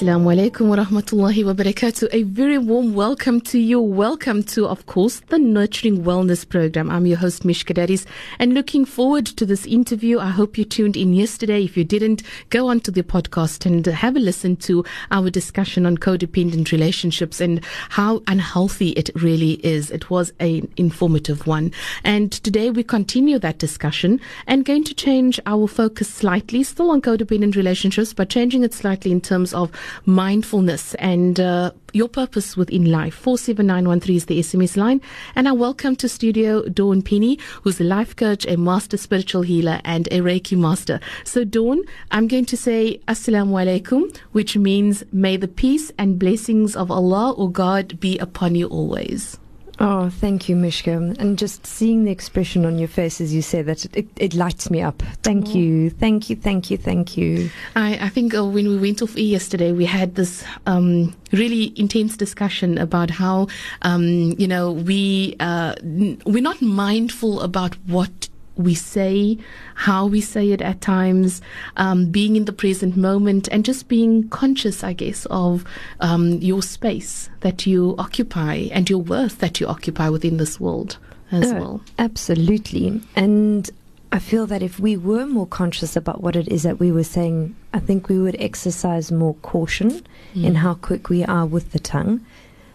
Assalamu alaikum wa rahmatullahi wa barakatuh. A very warm welcome to you. Welcome to, of course, the Nurturing Wellness Program. I'm your host, Mishka Dadis, and looking forward to this interview. I hope you tuned in yesterday. If you didn't, go on to the podcast and have a listen to our discussion on codependent relationships and how unhealthy it really is. It was an informative one. And today we continue that discussion and going to change our focus slightly, still on codependent relationships, but changing it slightly in terms of mindfulness and uh, your purpose within life. 47913 is the SMS line. And I welcome to studio Dawn Penny, who's a life coach, a master spiritual healer, and a Reiki master. So, Dawn, I'm going to say Assalamu alaikum, which means may the peace and blessings of Allah or God be upon you always. Oh, thank you, Mishka. And just seeing the expression on your face as you say that, it, it lights me up. Thank oh. you, thank you, thank you, thank you. I, I think uh, when we went off air yesterday, we had this um, really intense discussion about how, um, you know, we, uh, we're not mindful about what we say, how we say it at times, um, being in the present moment, and just being conscious, I guess, of um, your space that you occupy and your worth that you occupy within this world as well. Absolutely. And I feel that if we were more conscious about what it is that we were saying, I think we would exercise more caution mm. in how quick we are with the tongue.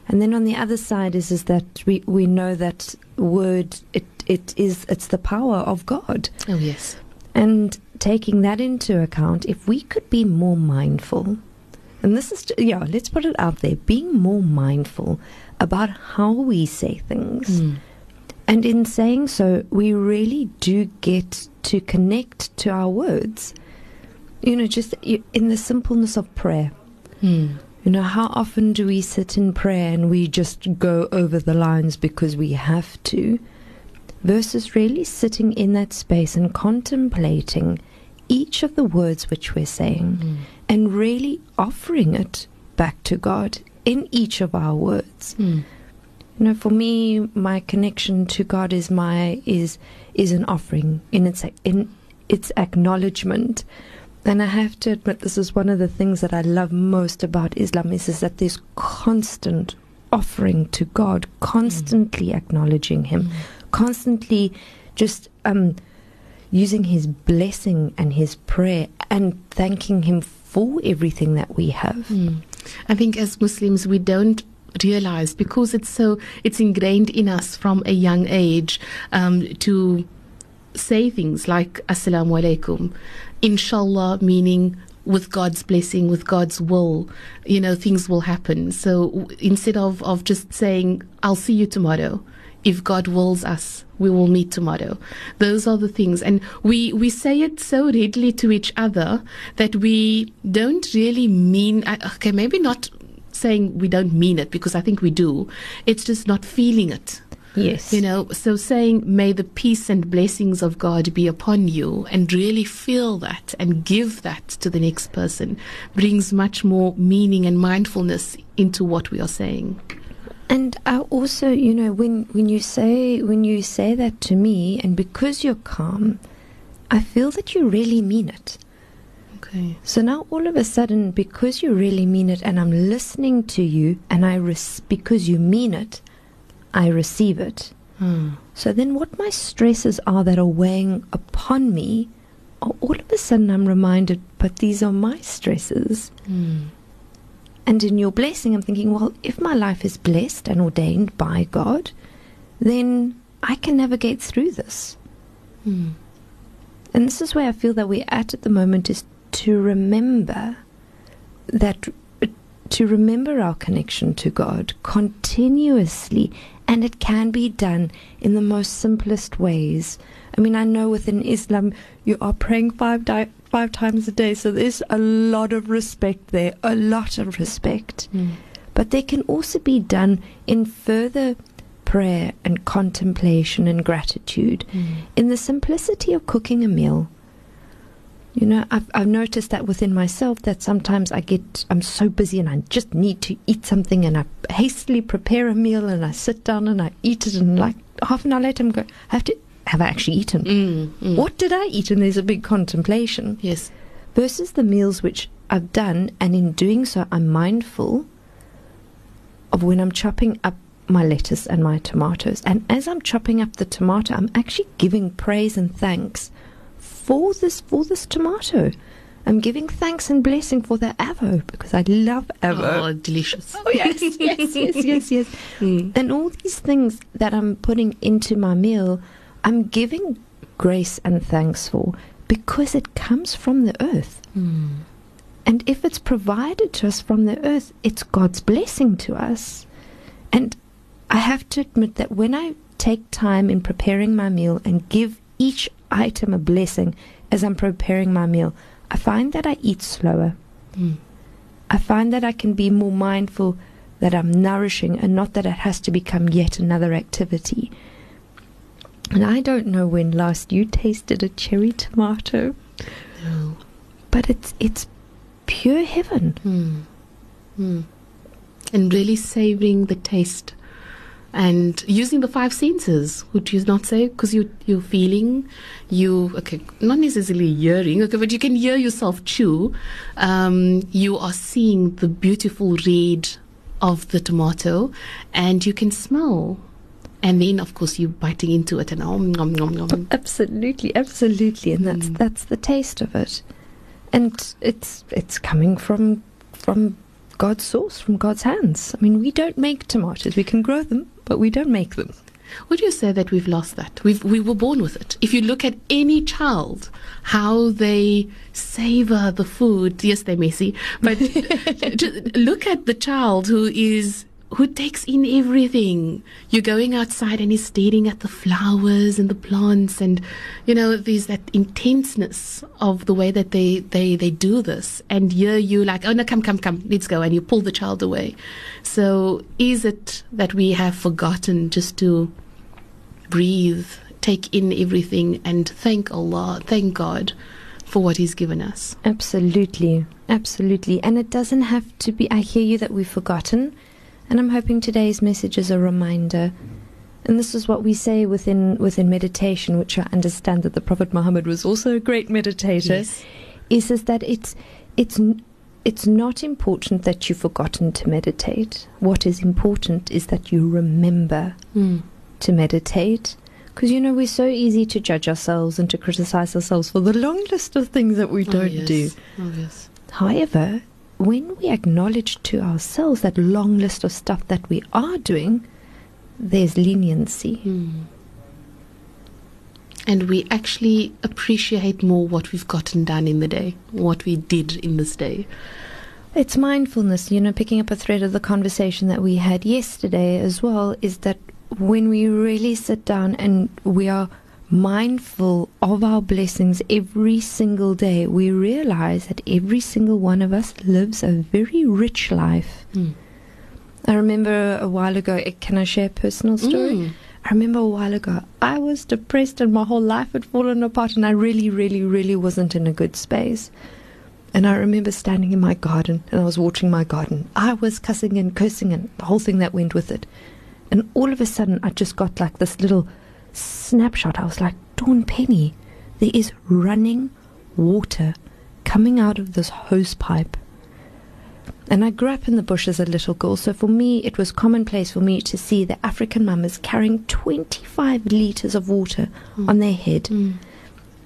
And then on the other side is is that we, we know that word it it is it's the power of God. Oh yes. And taking that into account, if we could be more mindful, and this is yeah, let's put it out there, being more mindful about how we say things. Mm. And in saying so, we really do get to connect to our words. You know, just in the simpleness of prayer. Mm. You know, how often do we sit in prayer and we just go over the lines because we have to? Versus really sitting in that space and contemplating each of the words which we're saying mm. and really offering it back to God in each of our words. Mm. You know, for me, my connection to God is my is is an offering in its in its acknowledgement and I have to admit, this is one of the things that I love most about Islam is, is that there's constant offering to God, constantly mm. acknowledging Him, mm. Constantly just um, using His blessing and His prayer and thanking Him for everything that we have. Mm. I think as Muslims, we don't realize because it's so it's ingrained in us from a young age um, to say things like assalamu alaikum inshallah meaning with God's blessing, with God's will, you know, things will happen. So instead of, of just saying, I'll see you tomorrow, if God wills us, we will meet tomorrow. Those are the things. And we, we say it so readily to each other that we don't really mean, uh, okay, maybe not saying we don't mean it because I think we do. It's just not feeling it. Yes. You know, so saying, may the peace and blessings of God be upon you and really feel that and give that to the next person brings much more meaning and mindfulness into what we are saying. And I also, you know, when, when you say when you say that to me, and because you're calm, I feel that you really mean it. Okay. So now all of a sudden, because you really mean it, and I'm listening to you, and I res- because you mean it, I receive it. Hmm. So then, what my stresses are that are weighing upon me, all of a sudden I'm reminded, but these are my stresses. Hmm. And in your blessing, I'm thinking, well, if my life is blessed and ordained by God, then I can navigate through this. Hmm. And this is where I feel that we're at at the moment is to remember that to remember our connection to God continuously and it can be done in the most simplest ways. I mean, I know within Islam you are praying five di- five times a day, so there's a lot of respect there, a lot of respect. Mm. But they can also be done in further prayer and contemplation and gratitude, mm. in the simplicity of cooking a meal you know, I've, I've noticed that within myself that sometimes I get, I'm so busy and I just need to eat something and I hastily prepare a meal and I sit down and I eat it and like half an hour later I'm going, I have to, have I actually eaten? Mm, mm. What did I eat? And there's a big contemplation. Yes. Versus the meals which I've done, and in doing so, I'm mindful of when I'm chopping up my lettuce and my tomatoes. And as I'm chopping up the tomato, I'm actually giving praise and thanks for this for this tomato. I'm giving thanks and blessing for the avo because I love avo. Oh, delicious. Oh yes, yes, yes, yes, yes. Mm. And all these things that I'm putting into my meal, I'm giving grace and thanks for because it comes from the earth. Mm. And if it's provided to us from the earth, it's God's blessing to us. And I have to admit that when I take time in preparing my meal and give each item a blessing as I'm preparing my meal, I find that I eat slower. Mm. I find that I can be more mindful that I'm nourishing and not that it has to become yet another activity. And I don't know when last you tasted a cherry tomato, No. but it's it's pure heaven. Mm. Mm. And really savoring the taste and using the five senses, would you not say? Because you, you're feeling, you, okay, not necessarily hearing, okay, but you can hear yourself chew. Um, you are seeing the beautiful red of the tomato and you can smell. And then, of course, you're biting into it and om, nom, nom, nom. Absolutely, absolutely, and that's Mm. that's the taste of it, and it's it's coming from from God's source, from God's hands. I mean, we don't make tomatoes; we can grow them, but we don't make them. Would you say that we've lost that? We've, we were born with it. If you look at any child, how they savor the food, yes, they're messy, but look at the child who is who takes in everything. You're going outside and he's staring at the flowers and the plants, and you know there's that intenseness of the way that they they they do this. And here you like, oh no, come come come, let's go, and you pull the child away. So is it that we have forgotten just to breathe, take in everything, and thank Allah, thank God for what He's given us. Absolutely, absolutely, and it doesn't have to be. I hear you that we've forgotten, and I'm hoping today's message is a reminder. And this is what we say within within meditation, which I understand that the Prophet Muhammad was also a great meditator. is is that it's it's it's not important that you've forgotten to meditate. What is important is that you remember Mm. to meditate. Because you know we're so easy to judge ourselves and to criticize ourselves for the long list of things that we Oh, don't yes. do. Oh, yes. However, when we acknowledge to ourselves that long list of stuff that we are doing, there's leniency. Mm. And we actually appreciate more what we've gotten done in the day, what we did in this day. It's mindfulness, you know, picking up a thread of the conversation that we had yesterday as well, is that when we really sit down and we are mindful of our blessings every single day, we realize that every single one of us lives a very rich life. Mm. I remember a while ago, eh, can I share a personal story? Mm. I remember a while ago, I was depressed and my whole life had fallen apart, and I really, really, really wasn't in a good space. And I remember standing in my garden and I was watching my garden. I was cussing and cursing and the whole thing that went with it. And all of a sudden, I just got like this little snapshot. I was like, Dawn Penny, there is running water coming out of this hose pipe. And I grew up in the bush as a little girl, so for me it was commonplace for me to see the African mamas carrying 25 litres of water Mm. on their head. Mm.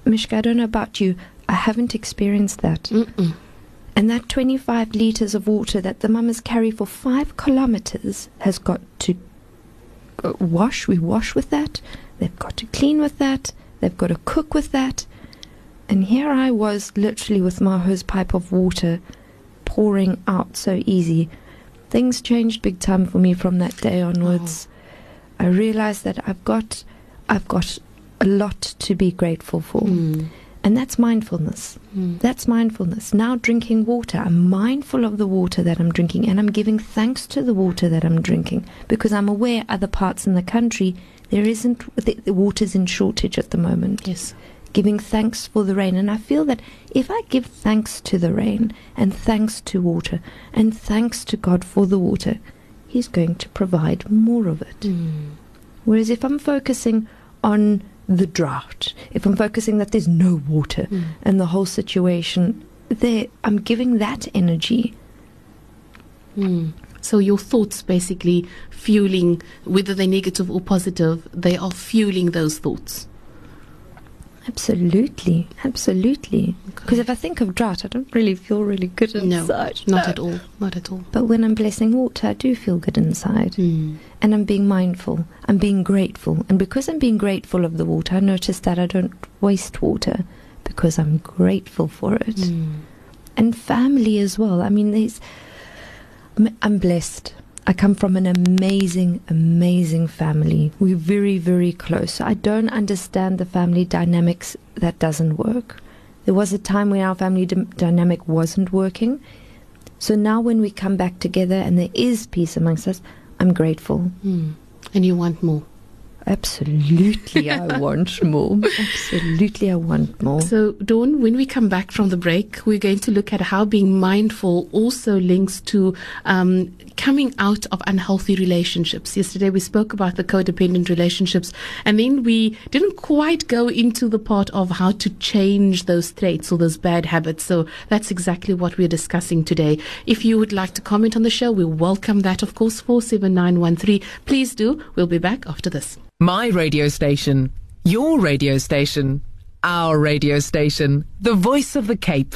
Mishka, I don't know about you, I haven't experienced that. Mm-mm. And that 25 litres of water that the mamas carry for five kilometres has got to uh, wash. We wash with that. They've got to clean with that. They've got to cook with that. And here I was, literally with my hose pipe of water pouring out so easy. Things changed big time for me from that day onwards. I realized that I've got, I've got a lot to be grateful for, Mm. and that's mindfulness. Mm. That's mindfulness. Now drinking water, I'm mindful of the water that I'm drinking and I'm giving thanks to the water that I'm drinking because I'm aware other parts in the country there isn't the, the water's in shortage at the moment. Yes. Giving thanks for the rain and I feel that if I give thanks to the rain and thanks to water and thanks to God for the water, he's going to provide more of it. Mm. Whereas if I'm focusing on the drought, if I'm focusing that there's no water Mm. and the whole situation there I'm giving that energy. Mm. So your thoughts basically fueling, whether they're negative or positive, they are fueling those thoughts. Absolutely, absolutely. Because Okay. if I think of drought, I don't really feel really good inside. No, not No. at all. Not at all. But when I'm blessing water, I do feel good inside. Mm. And I'm being mindful. I'm being grateful. And because I'm being grateful of the water, I notice that I don't waste water because I'm grateful for it. Mm. And family as well. I mean, there's. I'm- blessed. I come from an amazing, amazing family. We're very, very close. I don't understand the family dynamics that doesn't work. There was a time when our family dy- dynamic wasn't working. So now, when we come back together and there is peace amongst us, I'm grateful. Mm. And you want more. Absolutely, I want more. Absolutely, I want more. So, Dawn, when we come back from the break, we're going to look at how being mindful also links to um, coming out of unhealthy relationships. Yesterday, we spoke about the codependent relationships, and then we didn't quite go into the part of how to change those traits or those bad habits. So, that's exactly what we're discussing today. If you would like to comment on the show, we welcome that, of course, 47913. Please do. We'll be back after this. My radio station. Your radio station. Our radio station. The voice of the Cape.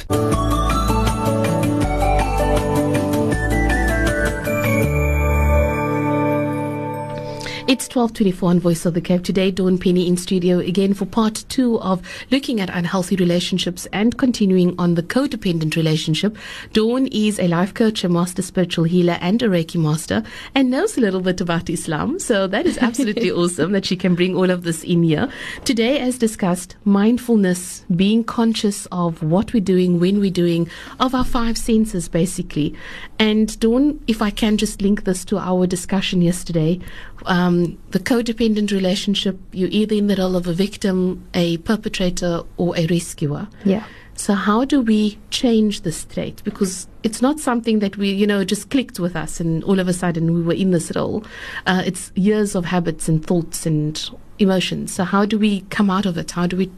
It's 1224 on Voice of the Cape. Today, Dawn Penny in studio again for part two of looking at unhealthy relationships and continuing on the codependent relationship. Dawn is a life coach, a master spiritual healer, and a Reiki master, and knows a little bit about Islam. So that is absolutely awesome that she can bring all of this in here. Today, as discussed, mindfulness, being conscious of what we're doing, when we're doing, of our five senses, basically. And Dawn, if I can just link this to our discussion yesterday, um, um, the codependent relationship, you're either in the role of a victim, a perpetrator, or a rescuer. Yeah. So how do we change this trait? Because it's not something that we, you know, just clicked with us and all of a sudden we were in this role. Uh, it's years of habits and thoughts and emotions. So how do we come out of it? How do we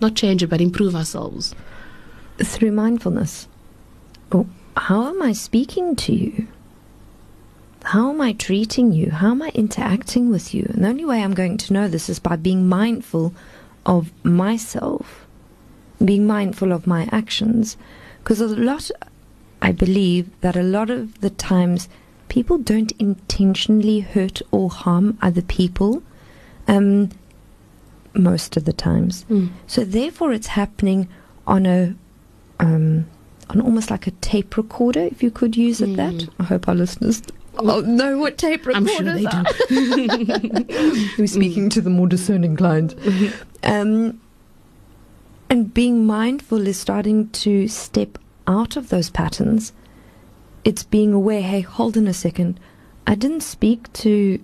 not change it but improve ourselves? through mindfulness. Oh, how am I speaking to you? How am I treating you? How am I interacting with you? And the only way I'm going to know this is by being mindful of myself, being mindful of my actions. Because a lot, I believe that a lot of the times people don't intentionally hurt or harm other people. Um, most of the times. Mm. So therefore, it's happening on a um, on almost like a tape recorder, if you could use it that. I hope our listeners oh, know what tape I'm recorders sure they are. do. We're speaking to the more discerning client. Um, and being mindful is starting to step out of those patterns. It's being aware, hey, hold on a second. I didn't speak to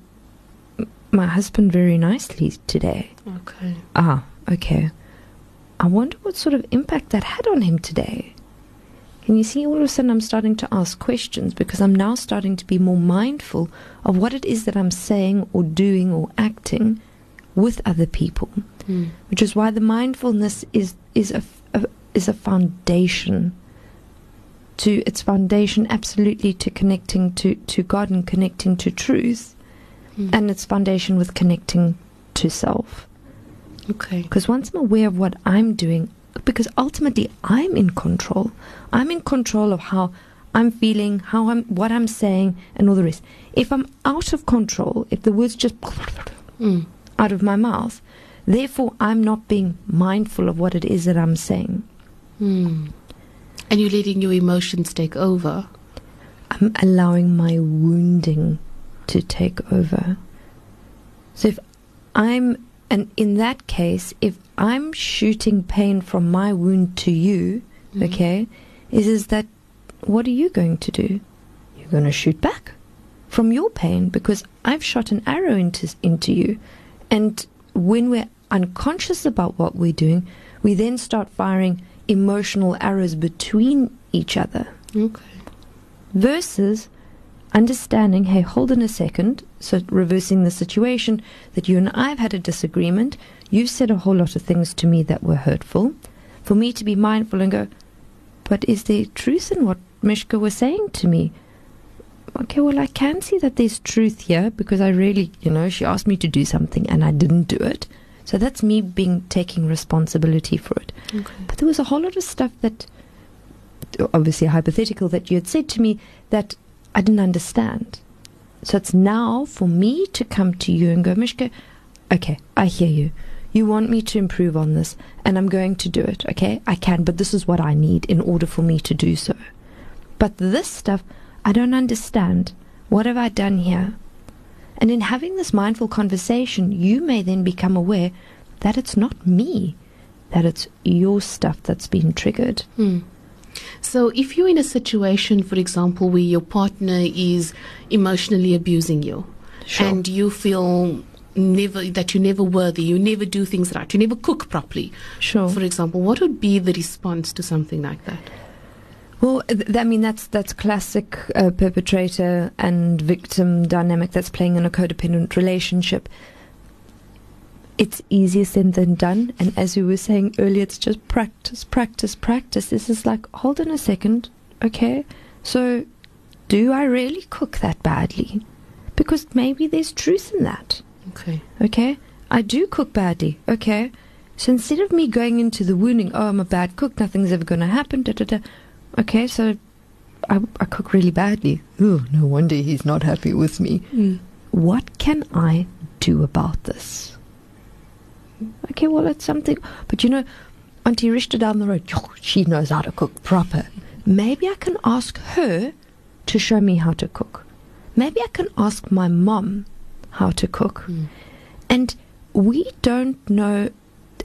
my husband very nicely today. okay. Ah, okay. I wonder what sort of impact that had on him today. Can you see all of a sudden I'm starting to ask questions because I'm now starting to be more mindful of what it is that I'm saying or doing or acting with other people, Mm. which is why the mindfulness is is a, a- is a foundation to its foundation absolutely to connecting to to God and connecting to truth, Mm. and its foundation with connecting to self. Okay. Because once I'm aware of what I'm doing, because ultimately I'm in control. I'm in control of how I'm feeling, how I'm, what I'm saying, and all the rest. If I'm out of control, if the words just Mm. out of my mouth, therefore I'm not being mindful of what it is that I'm saying. Mm. And you're letting your emotions take over. I'm allowing my wounding to take over. So if I'm, and in that case, if I'm shooting pain from my wound to you, Mhm. okay, is is that what are you going to do? You're going to shoot back from your pain because I've shot an arrow into into you, and when we're unconscious about what we're doing, we then start firing emotional arrows between each other Okay. versus understanding, hey, hold on a second. So, reversing the situation that you and I have had a disagreement. You've said a whole lot of things to me that were hurtful. For me to be mindful and go, but is there truth in what Mishka was saying to me? Okay, well, I can see that there's truth here because I really, you know, she asked me to do something and I didn't do it. So that's me being taking responsibility for it. Okay. But there was a whole lot of stuff that, obviously hypothetical, that you had said to me that I didn't understand. So it's now for me to come to you and go, Mishka, okay, I hear you. You want me to improve on this, and I'm going to do it, okay? I can, but this is what I need in order for me to do so. But this stuff, I don't understand. What have I done here? And in having this mindful conversation, you may then become aware that it's not me, that it's your stuff that's been triggered. Hmm. So, if you're in a situation, for example, where your partner is emotionally abusing you, Sure. and you feel never that you're never worthy, you never do things right, you never cook properly, Sure. for example, what would be the response to something like that? Well, th- I mean that's that's classic uh, perpetrator and victim dynamic that's playing in a codependent relationship. It's easier said than done, and as we were saying earlier, it's just practice, practice, practice. This is like, hold on a second, okay? So, do I really cook that badly? Because maybe there's truth in that. Okay. Okay? I do cook badly. Okay? So instead of me going into the wounding, oh, I'm a bad cook, nothing's ever going to happen, da da da. Okay, so I, I cook really badly. Oh, no wonder he's not happy with me. Hmm. What can I do about this? Okay, well, it's something. But you know, Auntie Rishta down the road, she knows how to cook proper. Maybe I can ask her to show me how to cook. Maybe I can ask my mom how to cook. Hmm. And we don't know.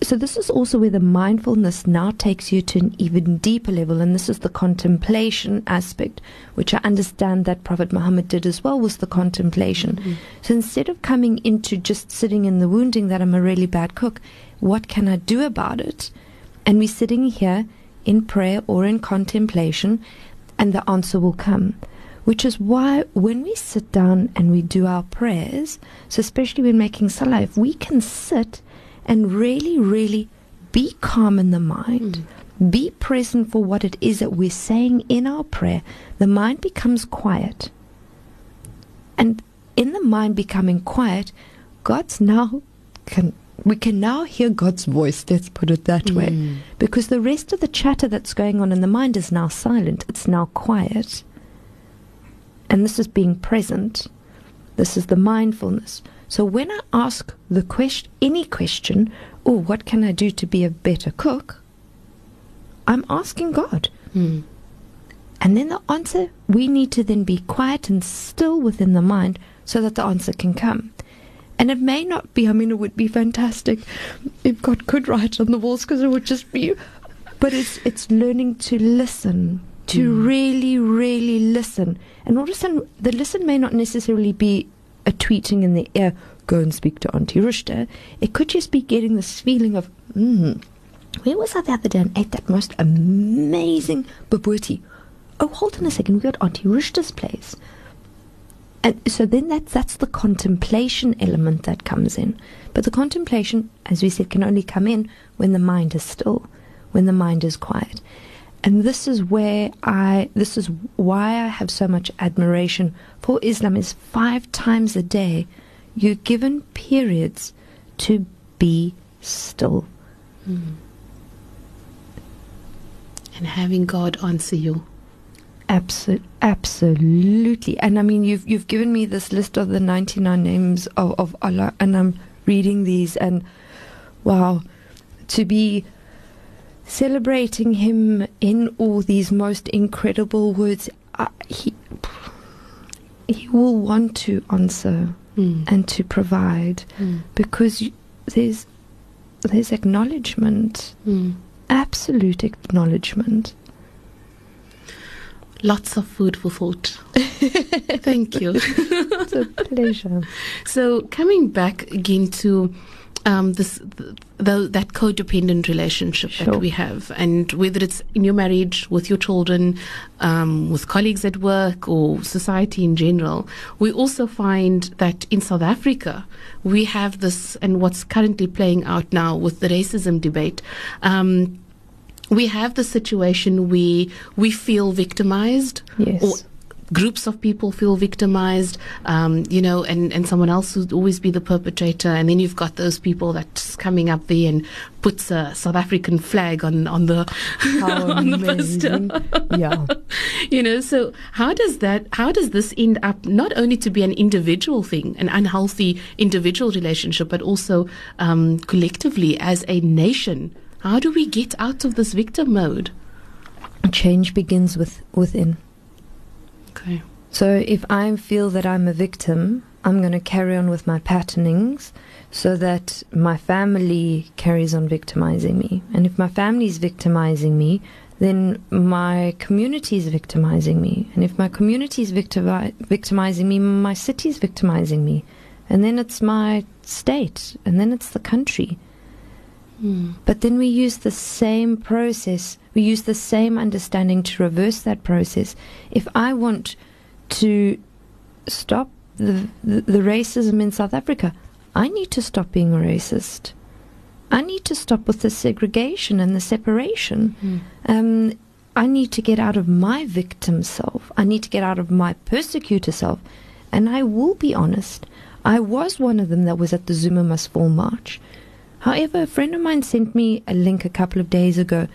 So, this is also where the mindfulness now takes you to an even deeper level, and this is the contemplation aspect, which I understand that Prophet Muhammad did as well, was the contemplation. Mm-hmm. So, instead of coming into just sitting in the wounding that I'm a really bad cook, what can I do about it? And we're sitting here in prayer or in contemplation, and the answer will come. Which is why when we sit down and we do our prayers, so especially when making salah, if we can sit and really, really be calm in the mind, hmm. be present for what it is that we're saying in our prayer, the mind becomes quiet. And in the mind becoming quiet, God's now can we can now hear God's voice, let's put it that way. Hmm. Because the rest of the chatter that's going on in the mind is now silent. It's now quiet. And this is being present. This is the mindfulness. So when I ask the question, any question, oh, what can I do to be a better cook? I'm asking God. Hmm. And then the answer, we need to then be quiet and still within the mind so that the answer can come. And it may not be, I mean, it would be fantastic if God could write on the walls because it would just be, but it's, it's learning to listen, to really, really listen. And all of a sudden, the listen may not necessarily be a tweeting in the air, go and speak to Auntie Rushta. It could just be getting this feeling of, mm, where was I the other day and ate that most amazing bobotie? Oh, hold on a second, we got Auntie Rushta's place. And so then that's that's the contemplation element that comes in. But the contemplation, as we said, can only come in when the mind is still, when the mind is quiet. And this is where I this is why I have so much admiration for Islam is five times a day you're given periods to be still. Mm. And having God answer you. Absol- absolutely. And I mean, you've you've given me this list of the 99 names of, of Allah, and I'm reading these, and wow, to be celebrating Him in all these most incredible words, uh, He He will want to answer Mm. and to provide Mm. because there's there's acknowledgement, Mm. absolute acknowledgement. Lots of food for thought. Thank you. It's a pleasure. So coming back again to um, this, the, that codependent relationship Sure. that we have, and whether it's in your marriage, with your children, um, with colleagues at work, or society in general, we also find that in South Africa we have this, and what's currently playing out now with the racism debate. Um, we have the situation where we feel victimized Yes. or groups of people feel victimized, um, you know, and, and someone else would always be the perpetrator. And then you've got those people that's coming up there and puts a South African flag on, on the, on the poster. yeah. you know, so how does that, how does this end up not only to be an individual thing, an unhealthy individual relationship, but also um, collectively as a nation? How do we get out of this victim mode? Change begins with within. Okay. So if I feel that I'm a victim, I'm going to carry on with my patternings so that my family carries on victimizing me. And if my family is victimizing me, then my community is victimizing me. And if my community is victimi- victimizing me, my city is victimizing me. And then it's my state. And then it's the country. Hmm. But then we use the same process, we use the same understanding to reverse that process. If I want to stop the, the, the racism in South Africa, I need to stop being a racist. I need to stop with the segregation and the separation. Um, I need to get out of my victim self. I need to get out of my persecutor self. And I will be honest, I was one of them that was at the Zuma Must Fall march. However, a friend of mine sent me a link a couple of days ago,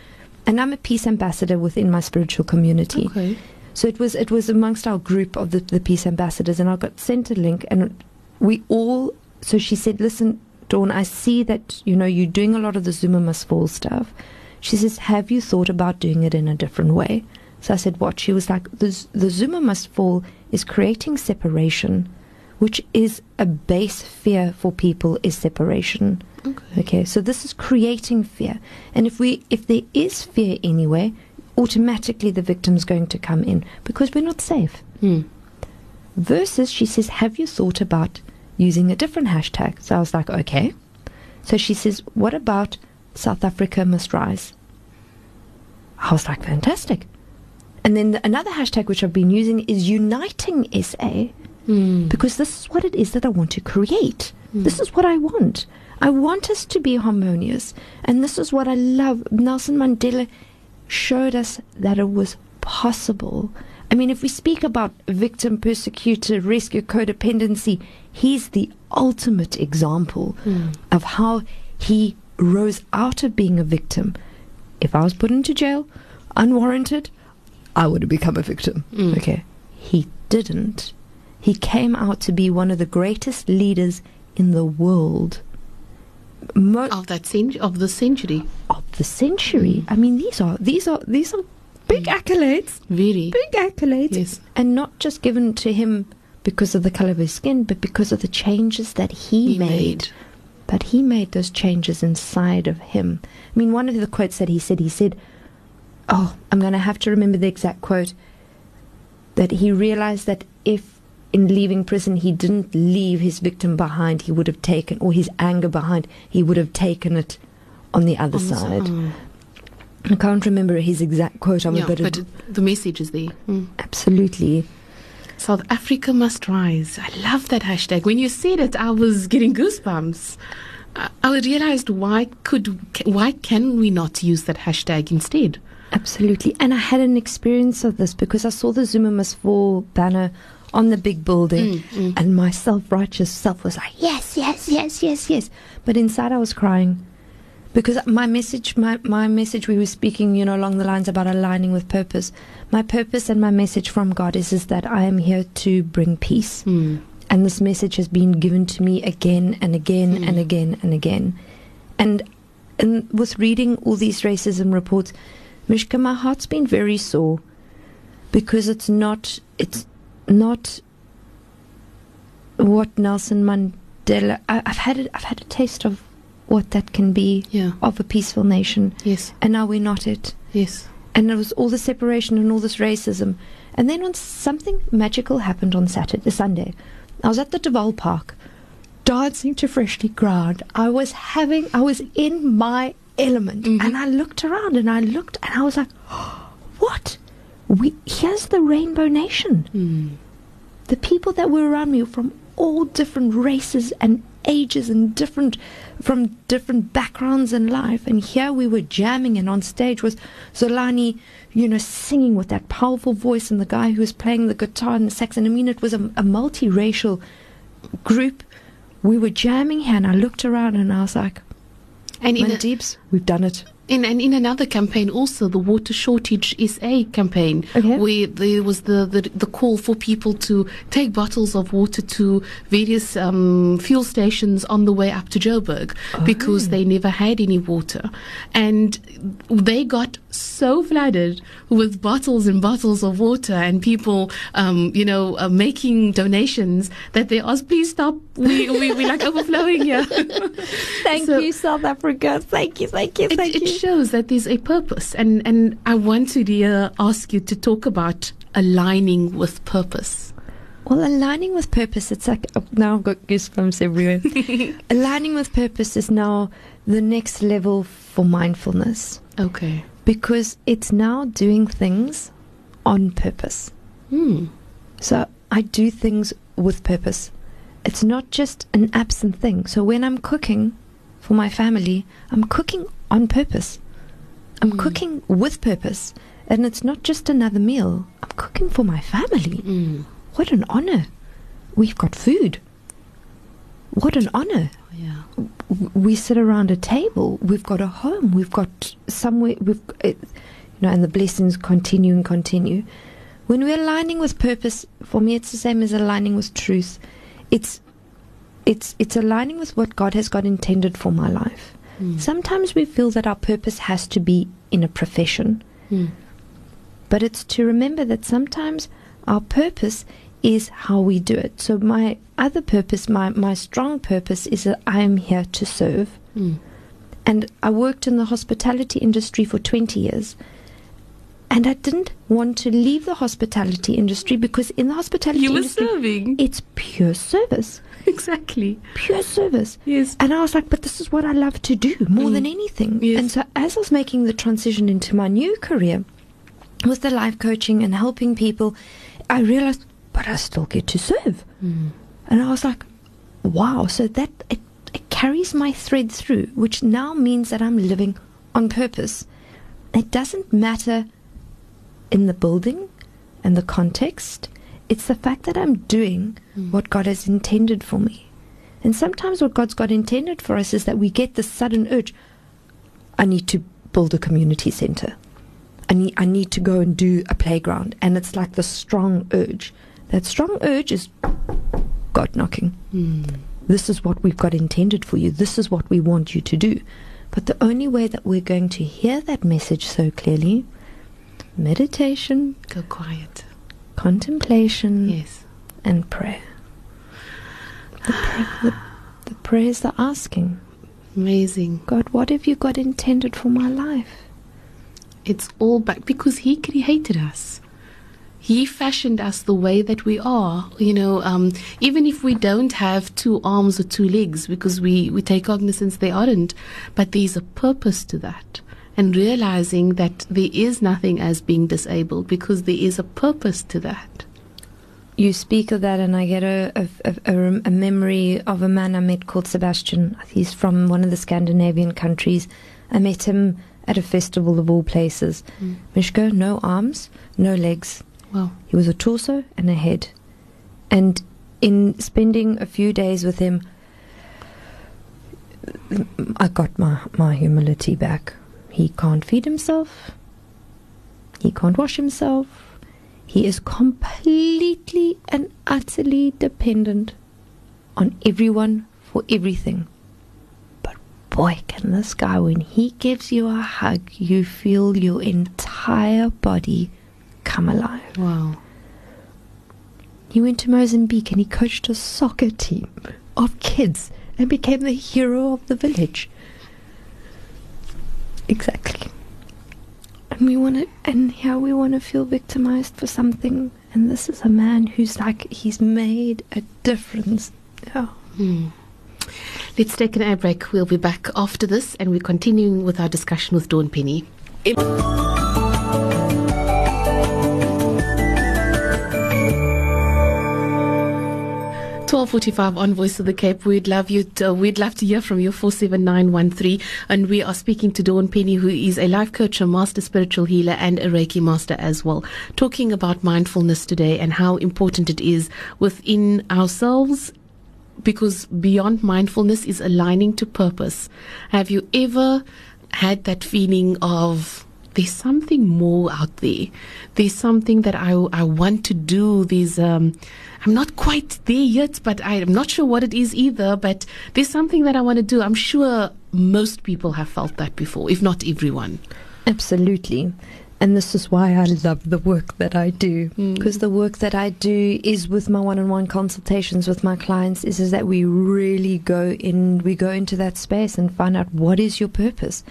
and I'm a peace ambassador within my spiritual community. Okay. So it was it was amongst our group of the, the peace ambassadors, and I got sent a link, and we all. So she said, "Listen, Dawn, I see that you know you're doing a lot of the Zuma must fall stuff." She says, "Have you thought about doing it in a different way?" So I said, "What?" She was like, "The the Zuma must fall is creating separation, which is a base fear for people is separation." Okay. Okay, so this is creating fear. And if we if there is fear anyway, automatically the victim's going to come in because we're not safe. Hmm. Versus she says, Have you thought about using a different hashtag? So I was like, Okay. So she says, What about South Africa must rise? I was like, Fantastic. And then the, another hashtag which I've been using is uniting SA Hmm. because this is what it is that I want to create. This is what I want. I want us to be harmonious. And this is what I love. Nelson Mandela showed us that it was possible. I mean, if we speak about victim, persecutor, rescue, codependency, he's the ultimate example of how he rose out of being a victim. If I was put into jail, unwarranted, I would have become a victim. Mm. Okay. He didn't. He came out to be one of the greatest leaders in the world. Mo- Of that cent- of the century. of the century. I mean, these are these are these are big mm. accolades, Very. big accolades, Yes. and not just given to him because of the color of his skin, but because of the changes that he, He made. made. But he made those changes inside of him. I mean, one of the quotes that he said, he said, "Oh, I'm going to have to remember the exact quote." That he realized that if in leaving prison he didn't leave his victim behind, he would have taken, or his anger behind, he would have taken it on the other On the side. I can't remember his exact quote. I'm Yeah, a bit but the message is there. Mm. absolutely. South Africa must rise. I love that hashtag. When you said it, I was getting goosebumps. I, I realized why could why can we not use that hashtag instead? Absolutely. And I had an experience of this because I saw the Zuma Must Fall banner on the big building, Mm, and my self righteous self was like, yes, yes, yes, yes, yes. But inside I was crying because my message, my, my message, we were speaking, you know, along the lines about aligning with purpose. My purpose and my message from God is, is that I am here to bring peace. Mm. And this message has been given to me again and again Mm. and again and again. And and with reading all these racism reports, Mishka, my heart's been very sore because it's not it's not what Nelson Mandela. I, I've had it, I've had a taste of what that can be Yeah. of a peaceful nation, Yes. and now we're not it Yes. and there was all the separation and all this racism. And then when something magical happened on Saturday, Sunday, I was at the De Waal Park, dancing to Freshlyground. I was having, I was in my element, Mhm. and I looked around and I looked and I was like, what? We here's the Rainbow Nation. Mm. The people that were around me were from all different races and ages and different from different backgrounds in life. And here we were jamming, and on stage was Zolani, you know, singing with that powerful voice, and the guy who was playing the guitar and the sax. And I mean, it was a, a multiracial group. We were jamming here, and I looked around and I was like, And in, a, Deeps, we've done it. In and in another campaign also the water shortage SA campaign Okay. where there was the, the the call for people to take bottles of water to various um, fuel stations on the way up to Joburg because they never had any water and they got so flooded with bottles and bottles of water and people um, you know uh, making donations that they asked please stop we, we we're like overflowing here Thank So- you, South Africa. Thank you, thank you, it, thank it you. shows that there's a purpose and and i want to dear ask you to talk about aligning with purpose Well, aligning with purpose, it's like oh, now I've got goosebumps everywhere. aligning with purpose is now the next level for mindfulness okay because it's now doing things on purpose. hmm. So I do things with purpose. It's not just an absent thing. So when I'm cooking for my family, I'm cooking on purpose. I'm Mm. cooking with purpose. And it's not just another meal. I'm cooking for my family. Mm. What an honor. We've got food. What an honor. yeah We sit around a table. We've got a home. We've got somewhere. We've, you know, and the blessings continue and continue. When we're aligning with purpose, for me, it's the same as aligning with truth. It's, it's, it's aligning with what God has got intended for my life. Mm. Sometimes we feel that our purpose has to be in a profession. Mm. But it's to remember that sometimes our purpose is how we do it. So my other purpose, my, my strong purpose is that I am here to serve. Mm. And I worked in the hospitality industry for 20 years. And I didn't want to leave the hospitality industry because in the hospitality you were industry, serving it's pure service. exactly Pure service. yes And I was like, but this is what I love to do more Mm. than anything. Yes. And so as I was making the transition into my new career with the life coaching and helping people, I realized, but I still get to serve. mm. And I was like, wow. So that it, it carries my thread through, which now means that I'm living on purpose. It doesn't matter in the building and the context. It's the fact that I'm doing what God has intended for me. And sometimes what God's got intended for us is that we get this sudden urge I need to build a community center. I need, I need to go and do a playground. And it's like the strong urge. That strong urge is God knocking. Mm. This is what we've got intended for you. This is what we want you to do. But the only way that we're going to hear that message so clearly meditation, go quiet contemplation, yes and prayer. The, pra- the, the prayers they're asking amazing God, what have you got intended for my life? it's all back because he created us he fashioned us the way that we are you know um, even if we don't have two arms or two legs because we, we take cognizance they aren't but there's a purpose to that and realizing that there is nothing as being disabled because there is a purpose to that You speak of that, and I get a, a, a, a memory of a man I met called Sebastian. He's from one of the Scandinavian countries. I met him at a festival of all places. Mm. Mishka, no arms, no legs. Wow He was a torso and a head. And in spending a few days with him, I got my, my humility back. He can't feed himself. He can't wash himself. He is completely and utterly dependent on everyone for everything. But boy, can this guy, when he gives you a hug, you feel your entire body come alive. wow He went to Mozambique and he coached a soccer team of kids and became the hero of the village. Exactly. And we want to, and here we want to feel victimized for something. And this is a man who's like, he's made a difference. Yeah. Hmm. Let's take an air break. We'll be back after this, and we're continuing with our discussion with Dawn Penny. 12 12:45 on Voice of the Cape. We'd love you. To, we'd love to hear from you. 47913, and we are speaking to Dawn Penny, who is a life coach, a master spiritual healer, and a Reiki master as well. Talking about mindfulness today and how important it is within ourselves. Because beyond mindfulness is aligning to purpose. Have you ever had that feeling of there's something more out there. There's something that I, I want to do. There's, um, I'm not quite there yet, but I'm not sure what it is either. But there's something that I want to do. I'm sure most people have felt that before, if not everyone. Absolutely. And this is why I love the work that I do. Because mm. the work that I do is with my one-on-one consultations with my clients is, is that we really go in, we go into that space and find out what is your purpose.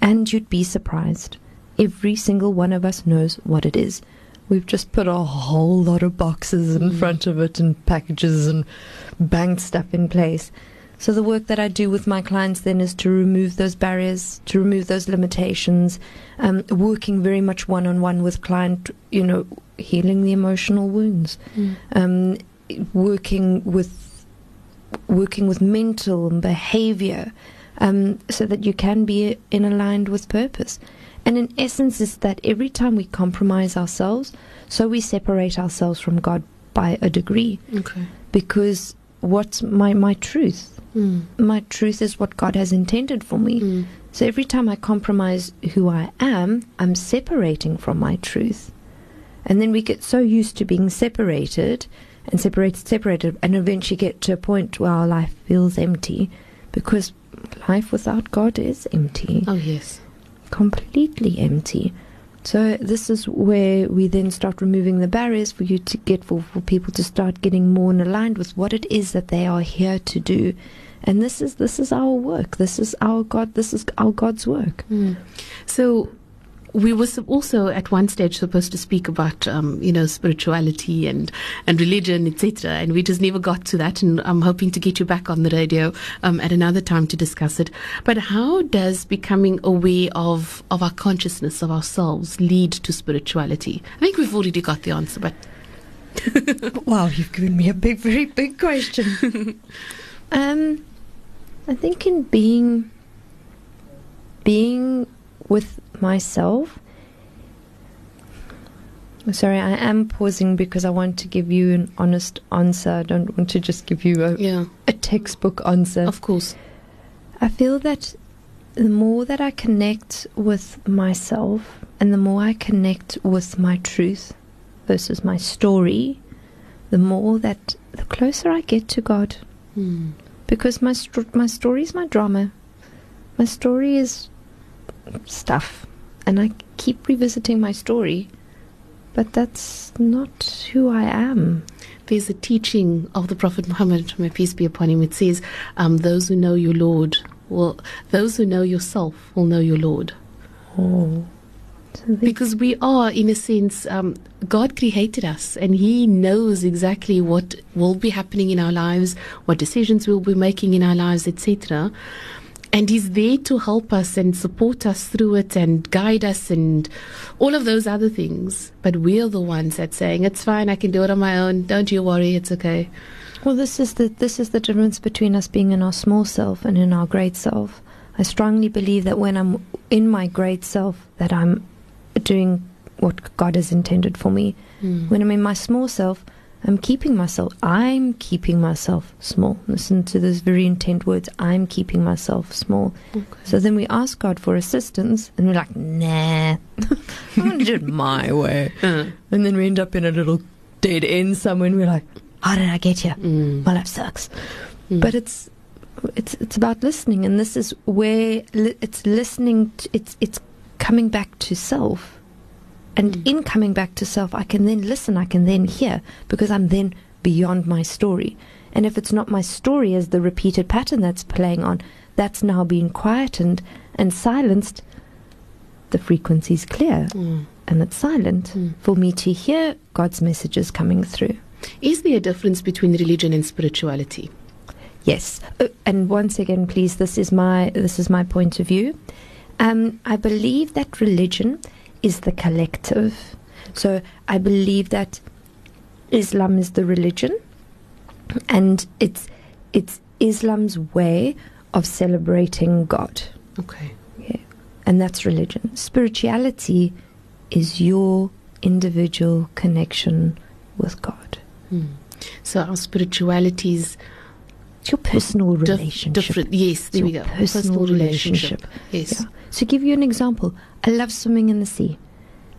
And you'd be surprised every single one of us knows what it is. We've just put a whole lot of boxes in mm. front of it and packages and banked stuff in place. So the work that I do with my clients then is to remove those barriers, to remove those limitations, um, working very much one on one with client, you know, healing the emotional wounds, mm. um, working with working with mental and behavior, um, so that you can be in aligned with purpose. And in essence, is that every time we compromise ourselves, so we separate ourselves from God by a degree. Okay. Because what's my, my truth? Mm. My truth is what God has intended for me. Mm. So every time I compromise who I am, I'm separating from my truth. And then we get so used to being separated and separated, separated, and eventually get to a point where our life feels empty because life without God is empty. Oh, yes completely empty. So this is where we then start removing the barriers for you to get for, for people to start getting more in aligned with what it is that they are here to do. And this is this is our work. This is our God. This is our God's work. Mm. So we were also at one stage supposed to speak about um, you know spirituality and and religion etc and we just never got to that and I'm hoping to get you back on the radio um, at another time to discuss it. But how does becoming aware of of our consciousness of ourselves lead to spirituality? I think we've already got the answer but wow you've given me a big very big question. Um I think in being being with myself. Sorry, I am pausing because I want to give you an honest answer. I don't want to just give you a, yeah. a textbook answer. Of course. I feel that the more that I connect with myself and the more I connect with my truth versus my story, the more that the closer I get to God. Mm. Because my, my story is my drama. My story is stuff. And I keep revisiting my story, but that's not who I am. There's a teaching of the Prophet Muhammad, may peace be upon him. It says, um, "Those who know your Lord will, those who know yourself will know your Lord." Oh, because we are, in a sense, um, God created us, and He knows exactly what will be happening in our lives, what decisions we'll be making in our lives, etc and he's there to help us and support us through it and guide us and all of those other things. But we're the ones that saying it's fine i can do it on my own. Don't you worry it's okay. Well this is the this is the difference between us being in our small self and in our great self. I strongly believe that when i'm in my great self that i'm doing what god has intended for me. Mm. when i'm in my small self I'm keeping myself, I'm keeping myself small. Listen to those very intent words. I'm keeping myself small. Okay. So then we ask God for assistance and we're like, nah, I'm going to do it my way. Uh. And then we end up in a little dead end somewhere and we're like, how did I get here? Mm. My life sucks. Mm. But it's, it's, it's about listening. And this is where li- it's listening, to, it's, it's coming back to self and mm. in coming back to self, I can then listen, I can then hear, because I'm then beyond my story. And if it's not my story as the repeated pattern that's playing on, that's now being quietened and silenced, the frequency's clear mm. and it's silent mm. for me to hear God's messages coming through. Is there a difference between religion and spirituality? Yes, uh, and once again, please, this is my this is my point of view. Um, I believe that religion is the collective. So I believe that Islam is the religion, and it's it's Islam's way of celebrating God, Okay. Yeah. and that's religion. Spirituality is your individual connection with God. Hmm. So our spirituality is It's your personal relationship. different. Yes, there It's we go. personal relationship. Yes. Yeah. So, give you an example. I love swimming in the sea.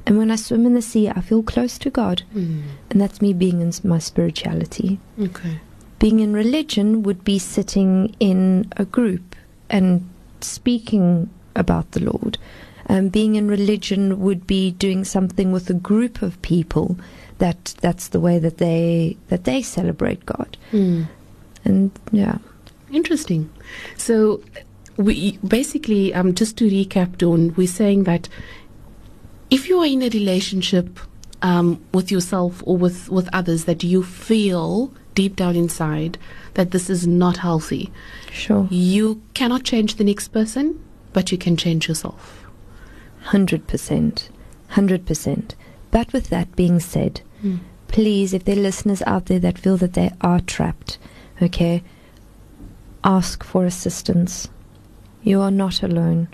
And when I swim in the sea, I feel close to God. Mm. And that's me being in my spirituality. Okay. Being in religion would be sitting in a group and speaking about the Lord. Um, being in religion would be doing something with a group of people. That that's the way that they that they celebrate God. Mm. And yeah, Interesting. So, we basically, um, just to recap, Dawn, we're saying that if you are in a relationship um, with yourself or with, with others that you feel deep down inside that this is not healthy, sure. you cannot change the next person, but you can change yourself. Hundred percent, hundred percent. But with that being said, please, if there are listeners out there that feel that they are trapped, okay, ask for assistance. You are not alone.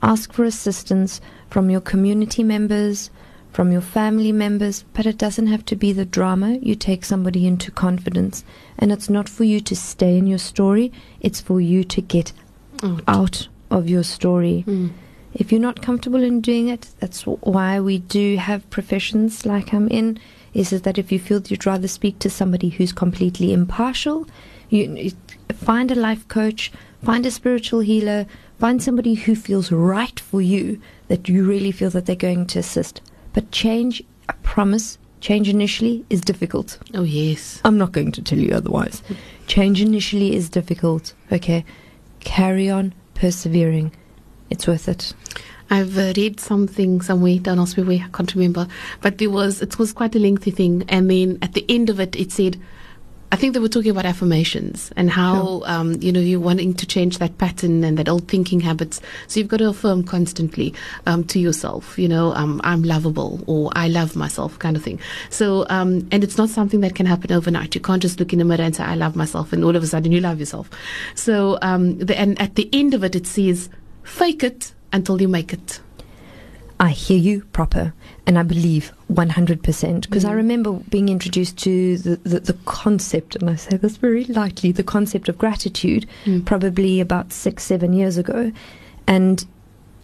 Ask for assistance from your community members, from your family members, but it doesn't have to be the drama. You take somebody into confidence, and it's not for you to stay in your story, it's for you to get Oh, out of your story. mm. If you're not comfortable in doing it, that's why we do have professions like I'm in. Is that if you feel that you'd rather speak to somebody who's completely impartial, you find a life coach, find a spiritual healer, find somebody who feels right for you that you really feel that they're going to assist. But change, I promise, change initially is difficult. Oh, yes. I'm not going to tell you otherwise. Change initially is difficult. Okay, carry on persevering. It's worth it. I've uh, read something somewhere, don't ask me where, I can't remember. But there was, it was quite a lengthy thing. And then at the end of it, it said, I think they were talking about affirmations and how, um, you know, you're wanting to change that pattern and that old thinking habits. So you've got to affirm constantly um, to yourself, you know, um, I'm lovable or I love myself kind of thing. So, um, and it's not something that can happen overnight. You can't just look in the mirror and say, I love myself and all of a sudden you love yourself. So, um, the, and at the end of it, it says, fake it until you make it. I hear you proper, and I believe 100%. Because I Mm. remember being introduced to the, the, the concept, and I say this very lightly, the concept of gratitude, Mm. probably about six, seven years ago. And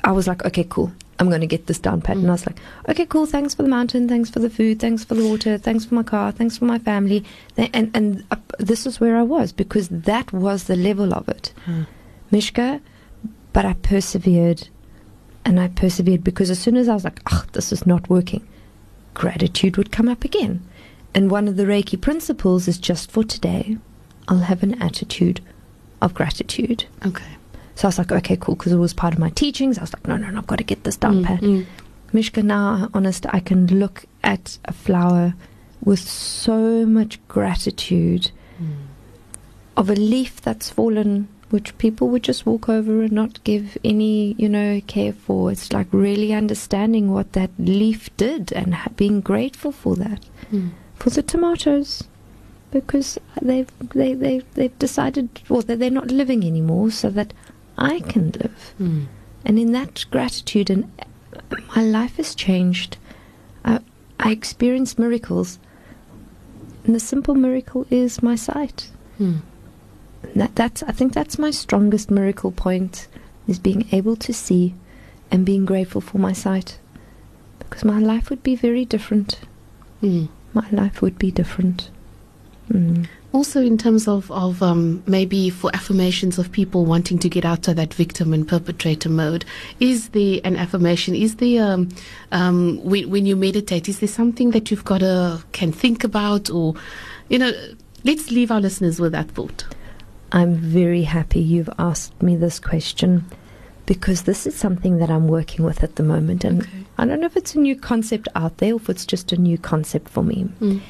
I was like, okay, cool. I'm going to get this down pat. Mm. And I was like, okay, cool. Thanks for the mountain. Thanks for the food. Thanks for the water. Thanks for my car. Thanks for my family. And, and uh, this is where I was because that was the level of it. Mishka, but I persevered and I persevered because as soon as I was like, oh, this is not working, gratitude would come up again. And one of the Reiki principles is just for today, I'll have an attitude of gratitude. Okay. So I was like, okay, cool, because it was part of my teachings. I was like, no, no, no, I've got to get this down Mm, pat. mm. Mishka, now, honest, I can look at a flower with so much gratitude of a leaf that's fallen, which people would just walk over and not give any, you know, care for. It's like really understanding what that leaf did and ha- being grateful for that. Mm. For the tomatoes, because they've they they they've decided, well, that they're not living anymore, so that I can live. Mm. And in that gratitude, and my life has changed. I, I experience miracles, and the simple miracle is my sight. Mm. That, that's I think that's my strongest miracle point is being able to see and being grateful for my sight, because my life would be very different. Mm. My life would be different. Mm. Also, in terms of, of um, maybe for affirmations of people wanting to get out of that victim and perpetrator mode, is there an affirmation? Is there, um, um, when, when you meditate, is there something that you've got to can think about, or you know, let's leave our listeners with that thought. I'm very happy you've asked me this question because this is something that I'm working with at the moment. And Okay. I don't know if it's a new concept out there or if it's just a new concept for me. Mm.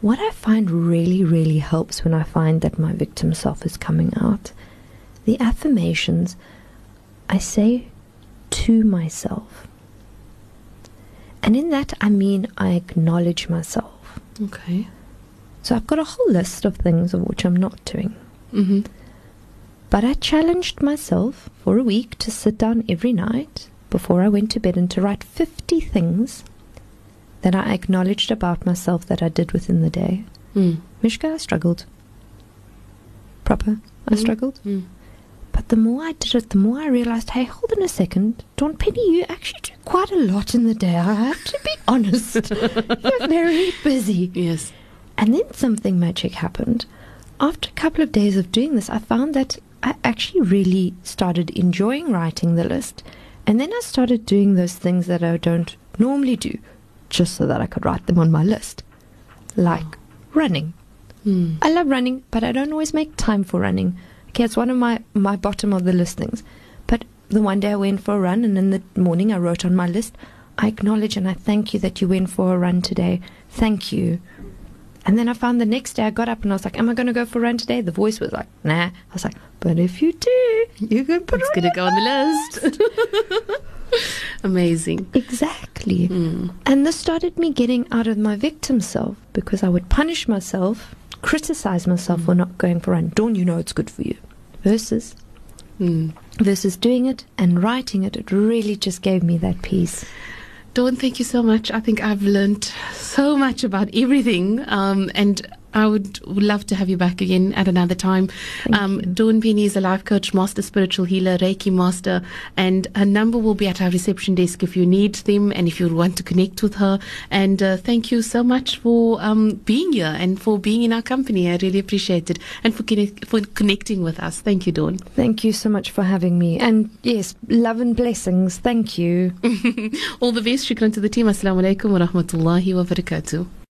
What I find really, really helps when I find that my victim self is coming out, the affirmations I say to myself. And in that, I mean I acknowledge myself. Okay. So I've got a whole list of things of which I'm not doing. Mm-hmm. But I challenged myself for a week to sit down every night before I went to bed and to write 50 things that I acknowledged about myself that I did within the day. Mm. Mishka, I struggled. Proper, I Mhm. struggled. Mm. But the more I did it, the more I realized, hey, hold on a second. Dawn Penny, you actually do quite a lot in the day. I have to be honest. You're very busy. Yes. And then something magic happened. After a couple of days of doing this, I found that I actually really started enjoying writing the list. And then I started doing those things that I don't normally do, just so that I could write them on my list. Like running. Mm. I love running, but I don't always make time for running. Okay, it's one of my, my bottom of the list things. But the one day I went for a run, and in the morning I wrote on my list, I acknowledge and I thank you that you went for a run today. Thank you. And then I found the next day I got up and I was like, Am I going to go for a run today? The voice was like, Nah. I was like, But if you do, you can put It's it going to go on the list. Amazing. Exactly. Mm. And this started me getting out of my victim self because I would punish myself, criticize myself for not going for a run. Don't you know it's good for you. Versus Mm. versus doing it and writing it, it really just gave me that peace. Dawn, thank you so much. I think I've learned so much about everything, um, and I would, would love to have you back again at another time. Thank Um. Dawn Penny is a life coach, master spiritual healer, Reiki master, and her number will be at our reception desk if you need them and if you want to connect with her. And uh, thank you so much for um, being here and for being in our company. I really appreciate it, and for connect- for connecting with us. Thank you, Dawn. Thank you so much for having me. And yes, love and blessings. Thank you. All the best. Shukran to the team. Assalamu alaikum wa rahmatullahi wa barakatuh.